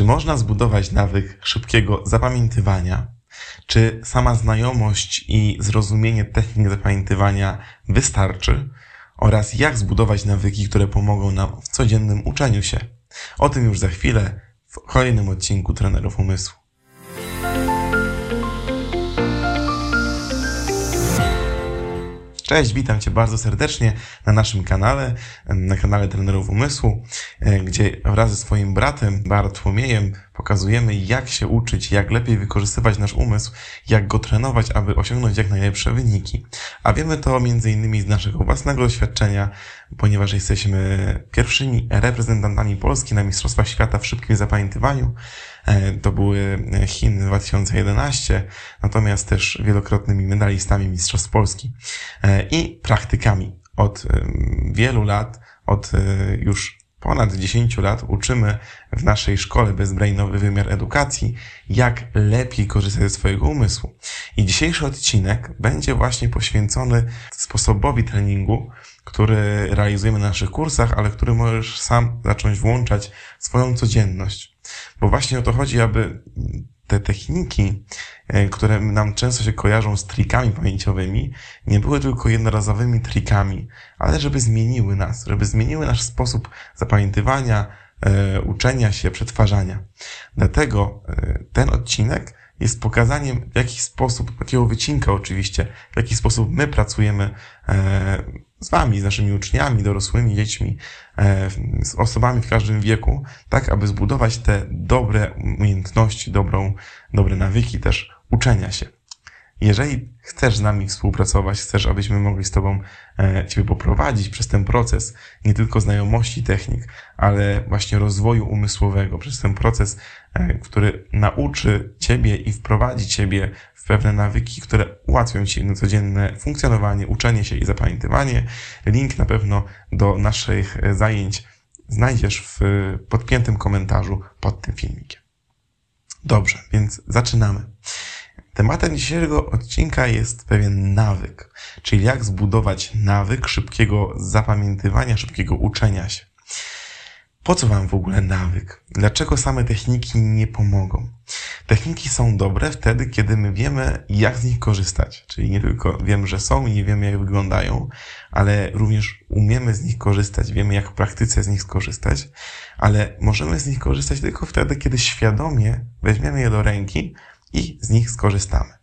Czy można zbudować nawyk szybkiego zapamiętywania? Czy sama znajomość i zrozumienie technik zapamiętywania wystarczy? Oraz jak zbudować nawyki, które pomogą nam w codziennym uczeniu się? O tym już za chwilę w kolejnym odcinku Trenerów Umysłu. Cześć, witam Cię bardzo serdecznie na naszym kanale, na kanale Trenerów Umysłu, e, gdzie wraz ze swoim bratem Bartłomiejem pokazujemy, jak się uczyć, jak lepiej wykorzystywać nasz umysł, jak go trenować, aby osiągnąć jak najlepsze wyniki. A wiemy to innymi z naszego własnego doświadczenia, ponieważ jesteśmy pierwszymi reprezentantami Polski na Mistrzostwach Świata w szybkim zapamiętywaniu. E, to były Chiny 2011, natomiast też wielokrotnymi medalistami Mistrzostw Polski e, i praktykami. Od wielu lat, od e, już ponad 10 lat uczymy w naszej szkole bezbrainowy wymiar edukacji, jak lepiej korzystać ze swojego umysłu. I dzisiejszy odcinek będzie właśnie poświęcony sposobowi treningu, który realizujemy na naszych kursach, ale który możesz sam zacząć włączać w swoją codzienność. Bo właśnie o to chodzi, aby te techniki, e, które nam często się kojarzą z trikami pamięciowymi, nie były tylko jednorazowymi trikami, ale żeby zmieniły nas, żeby zmieniły nasz sposób zapamiętywania, e, uczenia się, przetwarzania. Dlatego e, ten odcinek jest pokazaniem, w jaki sposób, takiego wycinka oczywiście, w jaki sposób my pracujemy z Wami, z naszymi uczniami, dorosłymi, dziećmi, e, z osobami w każdym wieku, tak aby zbudować te dobre umiejętności, dobrą, dobre nawyki też uczenia się. Jeżeli chcesz z nami współpracować, chcesz, abyśmy mogli z Tobą e, Ciebie poprowadzić przez ten proces nie tylko znajomości technik, ale właśnie rozwoju umysłowego, przez ten proces, e, który nauczy Ciebie i wprowadzi Ciebie w pewne nawyki, które ułatwią Ci na codzienne funkcjonowanie, uczenie się i zapamiętywanie. Link na pewno do naszych zajęć znajdziesz w podpiętym komentarzu pod tym filmikiem. Dobrze, więc zaczynamy. Tematem dzisiejszego odcinka jest pewien nawyk, czyli jak zbudować nawyk szybkiego zapamiętywania, szybkiego uczenia się. Po co Wam w ogóle nawyk? Dlaczego same techniki nie pomogą? Techniki są dobre wtedy, kiedy my wiemy, jak z nich korzystać. Czyli nie tylko wiemy, że są i nie wiemy, jak wyglądają, ale również umiemy z nich korzystać, wiemy, jak w praktyce z nich skorzystać, ale możemy z nich korzystać tylko wtedy, kiedy świadomie weźmiemy je do ręki i z nich skorzystamy.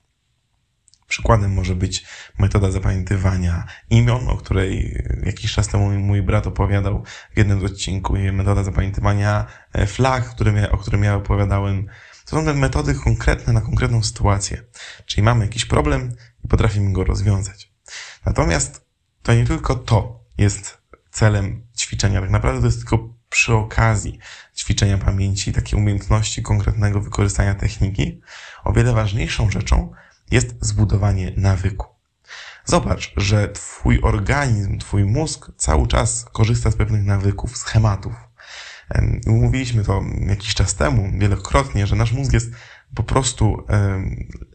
Przykładem może być metoda zapamiętywania imion, o której jakiś czas temu mój brat opowiadał w jednym z odcinków, i metoda zapamiętywania e, flag, o którym ja opowiadałem. To są te metody konkretne na konkretną sytuację. Czyli mamy jakiś problem i potrafimy go rozwiązać. Natomiast to nie tylko to jest celem ćwiczenia. Tak naprawdę to jest tylko przy okazji ćwiczenia pamięci, takiej umiejętności konkretnego wykorzystania techniki, o wiele ważniejszą rzeczą jest zbudowanie nawyku. Zobacz, że Twój organizm, Twój mózg cały czas korzysta z pewnych nawyków, schematów. Mówiliśmy to jakiś czas temu, wielokrotnie, że nasz mózg jest po prostu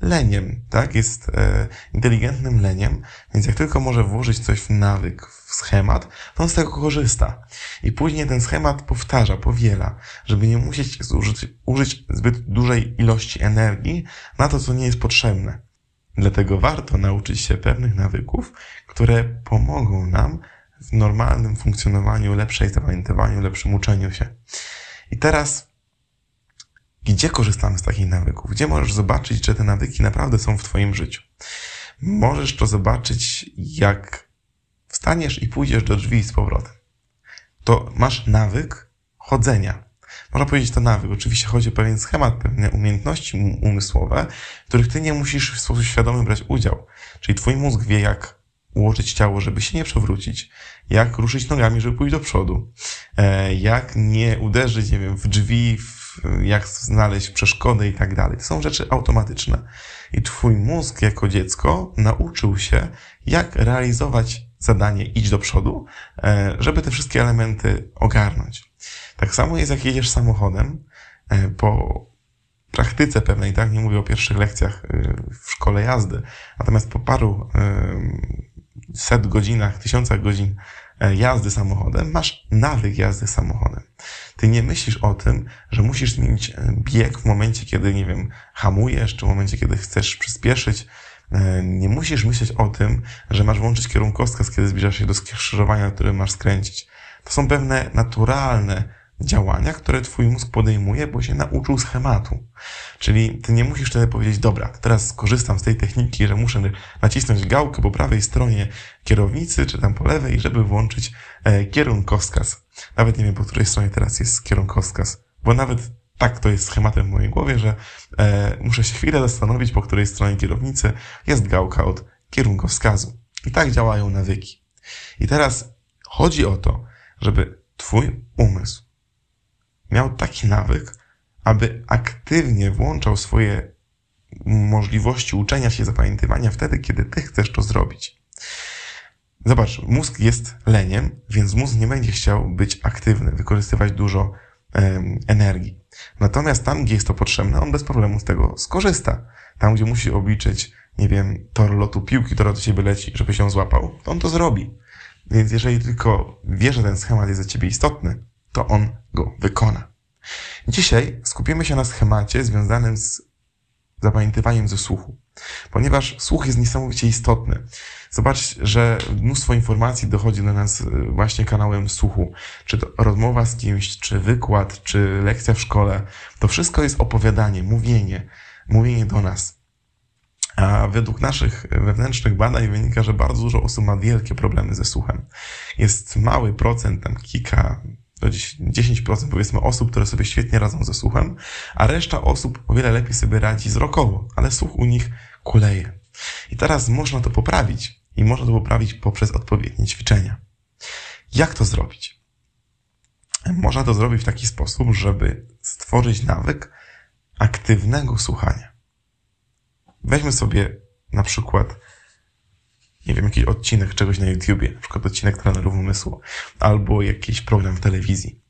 leniem, tak? Jest e, inteligentnym leniem, więc jak tylko może włożyć coś w nawyk, w schemat, to on z tego korzysta. I później ten schemat powtarza, powiela, żeby nie musieć zużyć, użyć zbyt dużej ilości energii na to, co nie jest potrzebne. Dlatego warto nauczyć się pewnych nawyków, które pomogą nam w normalnym funkcjonowaniu, lepszej zapamiętywaniu, lepszym uczeniu się. I teraz gdzie korzystamy z takich nawyków? Gdzie możesz zobaczyć, czy te nawyki naprawdę są w Twoim życiu? Możesz to zobaczyć, jak wstaniesz i pójdziesz do drzwi z powrotem. To masz nawyk chodzenia. Można powiedzieć to nawyk. Oczywiście chodzi o pewien schemat, pewne umiejętności umysłowe, w których ty nie musisz w sposób świadomy brać udział. Czyli twój mózg wie, jak ułożyć ciało, żeby się nie przewrócić, jak ruszyć nogami, żeby pójść do przodu, e, jak nie uderzyć, nie wiem, w drzwi, w jak znaleźć przeszkody i tak dalej. Są rzeczy automatyczne. I twój mózg jako dziecko nauczył się, jak realizować zadanie idź do przodu, e, żeby te wszystkie elementy ogarnąć. Tak samo jest, jak jedziesz samochodem e, po praktyce pewnej, tak? Nie mówię o pierwszych lekcjach e, w szkole jazdy, natomiast po paru set godzinach, tysiącach godzin jazdy samochodem, masz nawyk jazdy samochodem. Ty nie myślisz o tym, że musisz zmienić e, bieg w momencie, kiedy, nie wiem, hamujesz, czy w momencie, kiedy chcesz przyspieszyć. E, nie musisz myśleć o tym, że masz włączyć kierunkowskaz, kiedy zbliżasz się do skrzyżowania, które masz skręcić. To są pewne naturalne działania, które twój mózg podejmuje, bo się nauczył schematu. Czyli ty nie musisz wtedy powiedzieć, dobra, teraz skorzystam z tej techniki, że muszę nacisnąć gałkę po prawej stronie kierownicy, czy tam po lewej, żeby włączyć e, kierunkowskaz. Nawet nie wiem, po której stronie teraz jest kierunkowskaz, bo nawet tak to jest schematem w mojej głowie, że e, muszę się chwilę zastanowić, po której stronie kierownicy jest gałka od kierunkowskazu. I tak działają nawyki. I teraz chodzi o to, żeby twój umysł miał taki nawyk, aby aktywnie włączał swoje możliwości uczenia się, zapamiętywania wtedy, kiedy ty chcesz to zrobić. Zobacz, mózg jest leniem, więc mózg nie będzie chciał być aktywny, wykorzystywać dużo energii. Natomiast tam, gdzie jest to potrzebne, on bez problemu z tego skorzysta. Tam, gdzie musi obliczyć, nie wiem, tor lotu piłki, która do ciebie leci, żeby się złapał, on to zrobi. Więc jeżeli tylko wie, że ten schemat jest dla ciebie istotny, to on go wykona. Dzisiaj skupimy się na schemacie związanym z zapamiętywaniem ze słuchu, ponieważ słuch jest niesamowicie istotny. Zobacz, że mnóstwo informacji dochodzi do nas e, właśnie kanałem słuchu. Czy to rozmowa z kimś, czy wykład, czy lekcja w szkole. To wszystko jest opowiadanie, mówienie, mówienie do nas. A według naszych wewnętrznych badań wynika, że bardzo dużo osób ma wielkie problemy ze słuchem. Jest mały procent, tam kilka, to 10% powiedzmy osób, które sobie świetnie radzą ze słuchem, a reszta osób o wiele lepiej sobie radzi wzrokowo, ale słuch u nich kuleje. I teraz można to poprawić i można to poprawić poprzez odpowiednie ćwiczenia. Jak to zrobić? Można to zrobić w taki sposób, żeby stworzyć nawyk aktywnego słuchania. Weźmy sobie na przykład nie wiem, jakiś odcinek czegoś na YouTubie, na przykład odcinek trenerów umysłu, albo jakiś program w telewizji.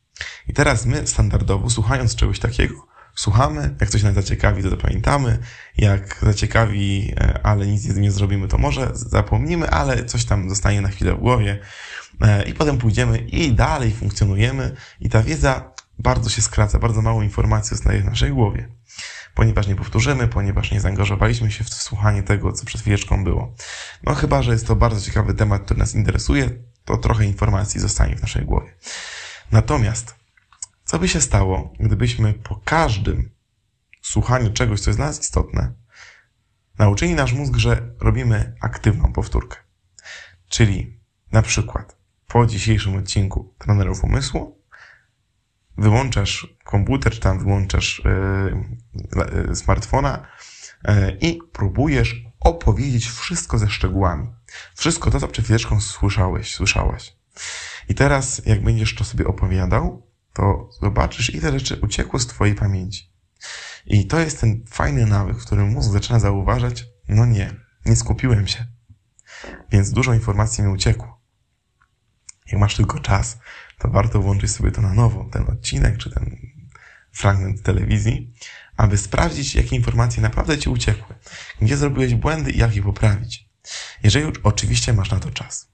I teraz my standardowo, słuchając czegoś takiego, słuchamy, jak coś nas zaciekawi, to zapamiętamy, jak zaciekawi, e, ale nic nie zrobimy, to może zapomnimy, ale coś tam zostanie na chwilę w głowie e, i potem pójdziemy i dalej funkcjonujemy i ta wiedza bardzo się skraca, bardzo mało informacji zostaje w naszej głowie ponieważ nie powtórzymy, ponieważ nie zaangażowaliśmy się w słuchanie tego, co przed chwileczką było. No chyba, że jest to bardzo ciekawy temat, który nas interesuje, to trochę informacji zostanie w naszej głowie. Natomiast, co by się stało, gdybyśmy po każdym słuchaniu czegoś, co jest dla nas istotne, nauczyli nasz mózg, że robimy aktywną powtórkę. Czyli na przykład po dzisiejszym odcinku trenerów umysłu wyłączasz komputer, czy tam wyłączasz yy, yy, smartfona yy, i próbujesz opowiedzieć wszystko ze szczegółami. Wszystko to, co przed chwileczką słyszałeś, słyszałaś. I teraz, jak będziesz to sobie opowiadał, to zobaczysz, ile rzeczy uciekło z twojej pamięci. I to jest ten fajny nawyk, w którym mózg zaczyna zauważać, no nie, nie skupiłem się. Więc dużo informacji mi uciekło. Jak masz tylko czas, to warto włączyć sobie to na nowo, ten odcinek czy ten fragment telewizji, aby sprawdzić, jakie informacje naprawdę ci uciekły, gdzie zrobiłeś błędy i jak je poprawić. Jeżeli oczywiście masz na to czas.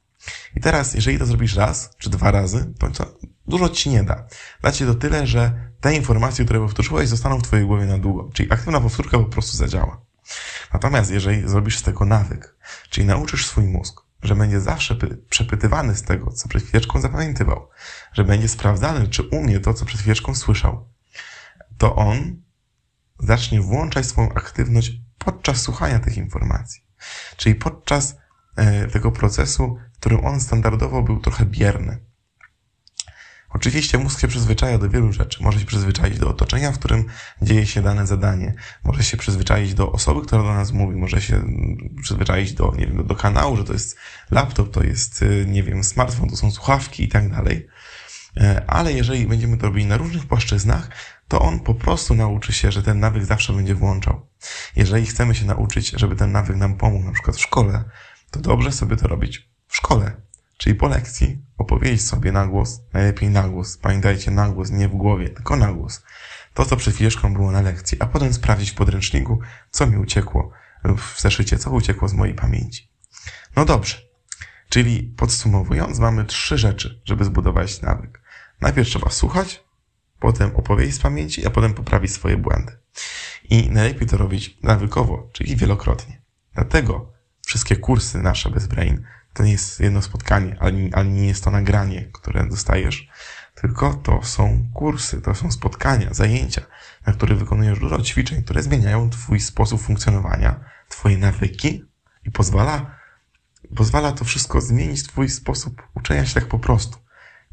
I teraz, jeżeli to zrobisz raz czy dwa razy, to, dużo ci nie da. Da ci to tyle, że te informacje, które powtórzyłeś, zostaną w twojej głowie na długo. Czyli aktywna powtórka po prostu zadziała. Natomiast jeżeli zrobisz z tego nawyk, czyli nauczysz swój mózg, że będzie zawsze przepytywany z tego, co przed chwileczką zapamiętywał, że będzie sprawdzany, czy umie to, co przed chwileczką słyszał, to on zacznie włączać swoją aktywność podczas słuchania tych informacji. Czyli podczas e, tego procesu, w którym on standardowo był trochę bierny. Oczywiście mózg się przyzwyczaja do wielu rzeczy. Może się przyzwyczaić do otoczenia, w którym dzieje się dane zadanie. Może się przyzwyczaić do osoby, która do nas mówi. Może się przyzwyczaić do, nie wiem, do kanału, że to jest laptop, to jest, y, nie wiem, smartfon, to są słuchawki i tak dalej. E, ale jeżeli będziemy to robili na różnych płaszczyznach, to on po prostu nauczy się, że ten nawyk zawsze będzie włączał. Jeżeli chcemy się nauczyć, żeby ten nawyk nam pomógł, na przykład w szkole, to dobrze sobie to robić w szkole Czyli po lekcji opowiedzieć sobie na głos, najlepiej na głos. Pamiętajcie, na głos, nie w głowie, tylko na głos. To, co przed chwileczką było na lekcji, a potem sprawdzić w podręczniku, co mi uciekło w zeszycie, co uciekło z mojej pamięci. No dobrze. Czyli podsumowując, mamy trzy rzeczy, żeby zbudować nawyk. Najpierw trzeba słuchać, potem opowiedzieć z pamięci, a potem poprawić swoje błędy. I najlepiej to robić nawykowo, czyli wielokrotnie. Dlatego wszystkie kursy nasze bez brain to nie jest jedno spotkanie, ani, ani nie jest to nagranie, które dostajesz, tylko to są kursy, to są spotkania, zajęcia, na których wykonujesz dużo ćwiczeń, które zmieniają Twój sposób funkcjonowania, Twoje nawyki i pozwala, pozwala to wszystko zmienić Twój sposób uczenia się tak po prostu.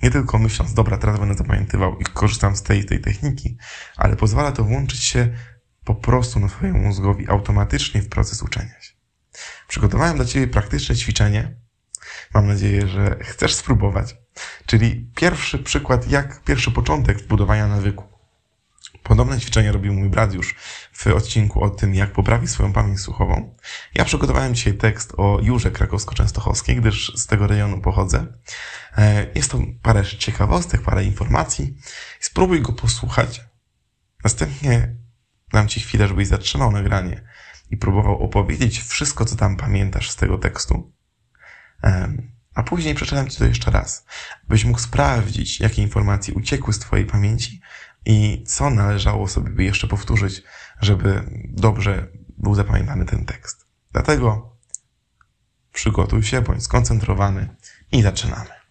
Nie tylko myśląc, dobra, teraz będę zapamiętywał i korzystam z tej, tej techniki, ale pozwala to włączyć się po prostu na Twojemu mózgowi automatycznie w proces uczenia się. Przygotowałem dla Ciebie praktyczne ćwiczenie. Mam nadzieję, że chcesz spróbować. Czyli pierwszy przykład, jak pierwszy początek budowania nawyku. Podobne ćwiczenie robił mój brat już w odcinku o tym, jak poprawić swoją pamięć słuchową. Ja przygotowałem dzisiaj tekst o Jurze Krakowsko-Częstochowskiej, gdyż z tego rejonu pochodzę. E, jest to parę ciekawostek, parę informacji. Spróbuj go posłuchać. Następnie dam Ci chwilę, żebyś zatrzymał nagranie i próbował opowiedzieć wszystko, co tam pamiętasz z tego tekstu. A później przeczytam Ci to jeszcze raz, byś mógł sprawdzić, jakie informacje uciekły z Twojej pamięci i co należało sobie jeszcze powtórzyć, żeby dobrze był zapamiętany ten tekst. Dlatego przygotuj się, bądź skoncentrowany i zaczynamy.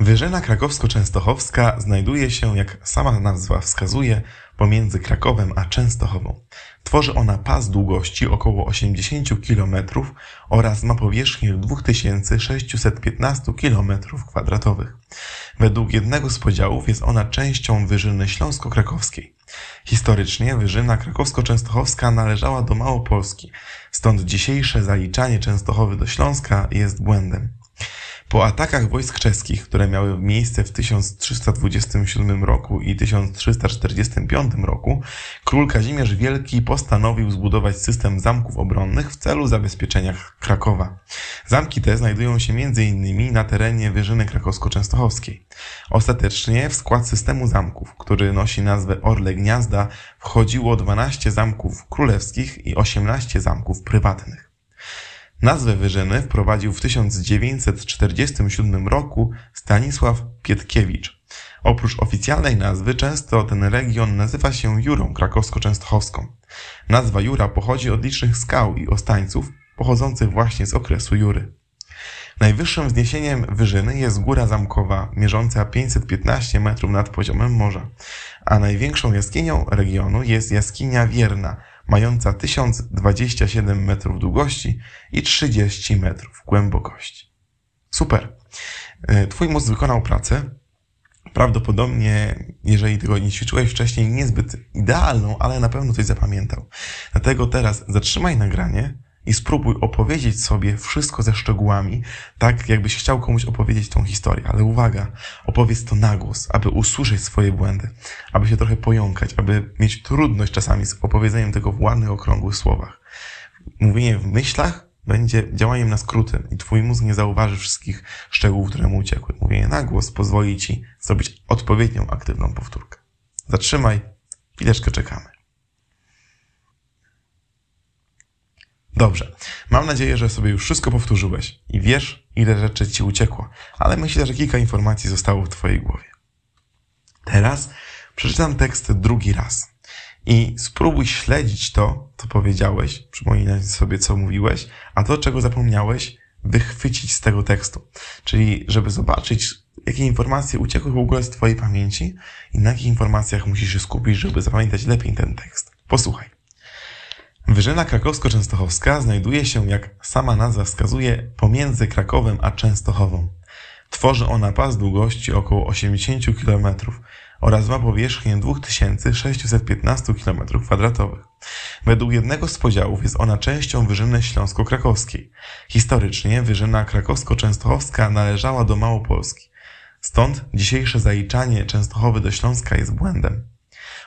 Wyżyna krakowsko-częstochowska znajduje się, jak sama nazwa wskazuje, pomiędzy Krakowem a Częstochową. Tworzy ona pas długości około 80 km oraz ma powierzchnię 2615 km2. Według jednego z podziałów jest ona częścią Wyżyny Śląsko-Krakowskiej. Historycznie Wyżyna Krakowsko-Częstochowska należała do Małopolski, stąd dzisiejsze zaliczanie Częstochowy do Śląska jest błędem. Po atakach wojsk czeskich, które miały miejsce w 1327 roku i 1345 roku, król Kazimierz Wielki postanowił zbudować system zamków obronnych w celu zabezpieczenia Krakowa. Zamki te znajdują się m.in. na terenie Wyżyny Krakowsko-Częstochowskiej. Ostatecznie w skład systemu zamków, który nosi nazwę Orle Gniazda, wchodziło 12 zamków królewskich i 18 zamków prywatnych. Nazwę Wyżyny wprowadził w 1947 roku Stanisław Pietkiewicz. Oprócz oficjalnej nazwy często ten region nazywa się Jurą krakowsko-częstochowską. Nazwa Jura pochodzi od licznych skał i ostańców pochodzących właśnie z okresu Jury. Najwyższym wzniesieniem Wyżyny jest góra zamkowa, mierząca 515 metrów nad poziomem morza, a największą jaskinią regionu jest jaskinia Wierna, mająca 1027 metrów długości i 30 metrów głębokości. Super. E, twój mózg wykonał pracę. Prawdopodobnie, jeżeli tego nie ćwiczyłeś wcześniej, niezbyt idealną, ale na pewno coś zapamiętał. Dlatego teraz zatrzymaj nagranie, i spróbuj opowiedzieć sobie wszystko ze szczegółami, tak jakbyś chciał komuś opowiedzieć tą historię. Ale uwaga, opowiedz to na głos, aby usłyszeć swoje błędy, aby się trochę pojąkać, aby mieć trudność czasami z opowiedzeniem tego w ładnych, okrągłych słowach. Mówienie w myślach będzie działaniem na skróty i twój mózg nie zauważy wszystkich szczegółów, które mu uciekły. Mówienie na głos pozwoli ci zrobić odpowiednią, aktywną powtórkę. Zatrzymaj, chwileczkę czekamy. Dobrze. Mam nadzieję, że sobie już wszystko powtórzyłeś i wiesz, ile rzeczy ci uciekło, ale myślę, że kilka informacji zostało w twojej głowie. Teraz przeczytam tekst drugi raz i spróbuj śledzić to, co powiedziałeś, przypominać sobie, co mówiłeś, a to, czego zapomniałeś, wychwycić z tego tekstu. Czyli, żeby zobaczyć, jakie informacje uciekły w ogóle z twojej pamięci i na jakich informacjach musisz się skupić, żeby zapamiętać lepiej ten tekst. Posłuchaj. Wyżyna krakowsko-częstochowska znajduje się, jak sama nazwa wskazuje, pomiędzy Krakowem a Częstochową. Tworzy ona pas długości około 80 km oraz ma powierzchnię 2615 km2. Według jednego z podziałów jest ona częścią Wyżyny Śląsko-Krakowskiej. Historycznie Wyżyna krakowsko-częstochowska należała do Małopolski. Stąd dzisiejsze zaliczanie Częstochowy do Śląska jest błędem.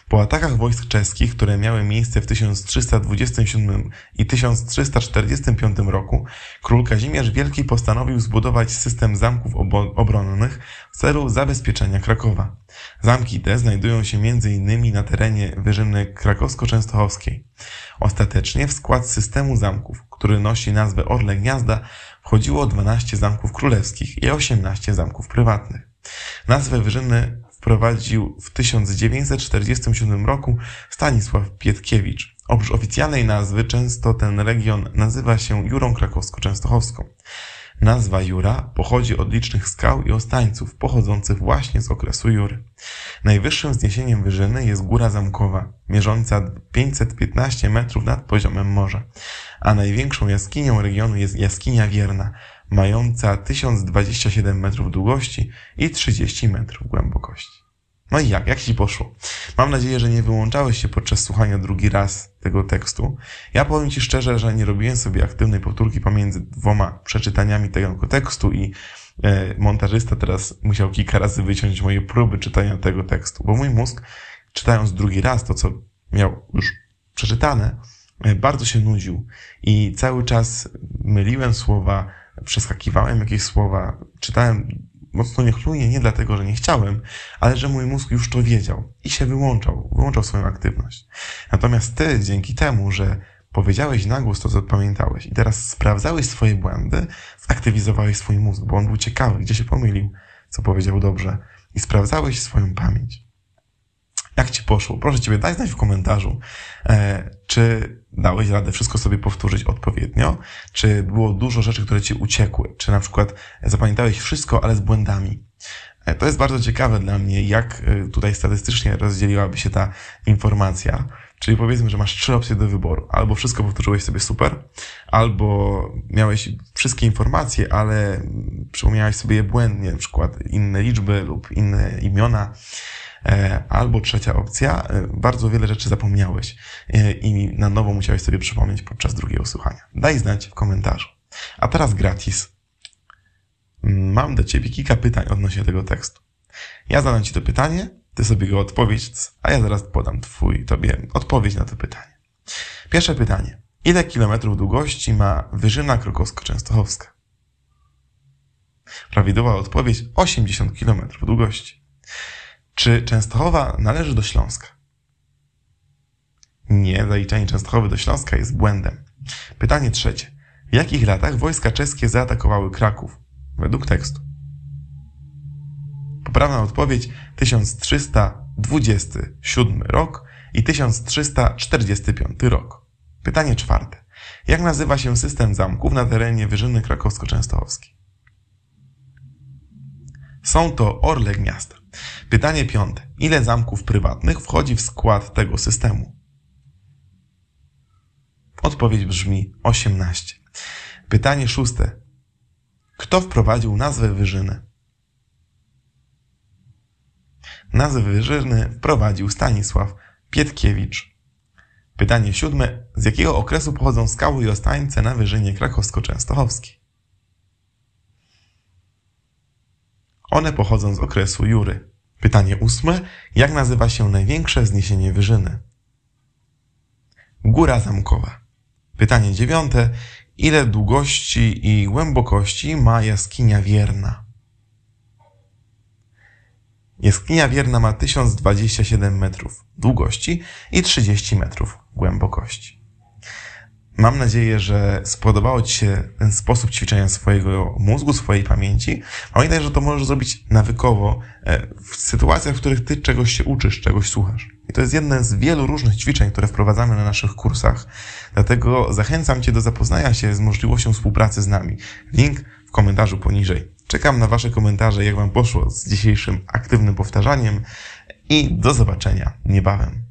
Po atakach wojsk czeskich, które miały miejsce w 1327 i 1345 roku, król Kazimierz Wielki postanowił zbudować system zamków obronnych w celu zabezpieczenia Krakowa. Zamki te znajdują się m.in. na terenie Wyżyny Krakowsko-Częstochowskiej. Ostatecznie w skład systemu zamków, który nosi nazwę Orle Gniazda, wchodziło 12 zamków królewskich i 18 zamków prywatnych. Nazwę wyżyny wprowadził w 1947 roku Stanisław Pietkiewicz. Oprócz oficjalnej nazwy często ten region nazywa się Jurą Krakowsko-Częstochowską. Nazwa Jura pochodzi od licznych skał i ostańców pochodzących właśnie z okresu Jury. Najwyższym wzniesieniem wyżyny jest Góra Zamkowa, mierząca 515 metrów nad poziomem morza, a największą jaskinią regionu jest jaskinia Wierna, mająca 1027 metrów długości i 30 metrów głębokości. No i jak? Jak ci poszło? Mam nadzieję, że nie wyłączałeś się podczas słuchania drugi raz tego tekstu. Ja powiem ci szczerze, że nie robiłem sobie aktywnej powtórki pomiędzy dwoma przeczytaniami tego tekstu i e, montażysta teraz musiał kilka razy wyciąć moje próby czytania tego tekstu, bo mój mózg, czytając drugi raz to, co miał już przeczytane, e, bardzo się nudził i cały czas myliłem słowa, przeskakiwałem jakieś słowa, czytałem mocno niechlujnie, nie dlatego, że nie chciałem, ale że mój mózg już to wiedział i się wyłączał, wyłączał swoją aktywność. Natomiast ty, dzięki temu, że powiedziałeś na głos to, co pamiętałeś i teraz sprawdzałeś swoje błędy, zaktywizowałeś swój mózg, bo on był ciekawy, gdzie się pomylił, co powiedział dobrze i sprawdzałeś swoją pamięć. Jak ci poszło? Proszę ciebie, daj znać w komentarzu, e, czy dałeś radę wszystko sobie powtórzyć odpowiednio, czy było dużo rzeczy, które ci uciekły, czy na przykład zapamiętałeś wszystko, ale z błędami. E, to jest bardzo ciekawe dla mnie, jak e, tutaj statystycznie rozdzieliłaby się ta informacja. Czyli powiedzmy, że masz trzy opcje do wyboru. Albo wszystko powtórzyłeś sobie super, albo miałeś wszystkie informacje, ale przypomniałeś sobie je błędnie, na przykład inne liczby lub inne imiona. E, albo trzecia opcja, e, bardzo wiele rzeczy zapomniałeś e, i na nowo musiałeś sobie przypomnieć podczas drugiego słuchania. Daj znać w komentarzu. A teraz gratis. Mam do Ciebie kilka pytań odnośnie tego tekstu. Ja zadam Ci to pytanie, Ty sobie go odpowiedz, a ja zaraz podam Twój, Tobie odpowiedź na to pytanie. Pierwsze pytanie. Ile kilometrów długości ma Wyżyna Krokowsko-Częstochowska? Prawidłowa odpowiedź 80 kilometrów długości. Czy Częstochowa należy do Śląska? Nie, zaliczenie Częstochowy do Śląska jest błędem. Pytanie trzecie. W jakich latach wojska czeskie zaatakowały Kraków? Według tekstu. Poprawna odpowiedź 1327 rok i 1345 rok. Pytanie czwarte. Jak nazywa się system zamków na terenie Wyżyny Krakowsko-Częstochowskiej? Są to orle miasta. Pytanie piąte. Ile zamków prywatnych wchodzi w skład tego systemu? Odpowiedź brzmi 18. Pytanie szóste. Kto wprowadził nazwę wyżyny? Nazwę wyżyny wprowadził Stanisław Pietkiewicz. Pytanie siódme. Z jakiego okresu pochodzą skały i ostańce na wyżynie krakowsko-częstochowskiej? One pochodzą z okresu Jury. Pytanie ósme. Jak nazywa się największe wzniesienie wyżyny? Góra Zamkowa. Pytanie dziewiąte. Ile długości i głębokości ma jaskinia wierna? Jaskinia wierna ma 1027 metrów długości i 30 metrów głębokości. Mam nadzieję, że spodobało Ci się ten sposób ćwiczenia swojego mózgu, swojej pamięci. Pamiętaj, że to możesz zrobić nawykowo e, w sytuacjach, w których Ty czegoś się uczysz, czegoś słuchasz. I to jest jedne z wielu różnych ćwiczeń, które wprowadzamy na naszych kursach. Dlatego zachęcam Cię do zapoznania się z możliwością współpracy z nami. Link w komentarzu poniżej. Czekam na Wasze komentarze, jak Wam poszło z dzisiejszym aktywnym powtarzaniem i do zobaczenia niebawem.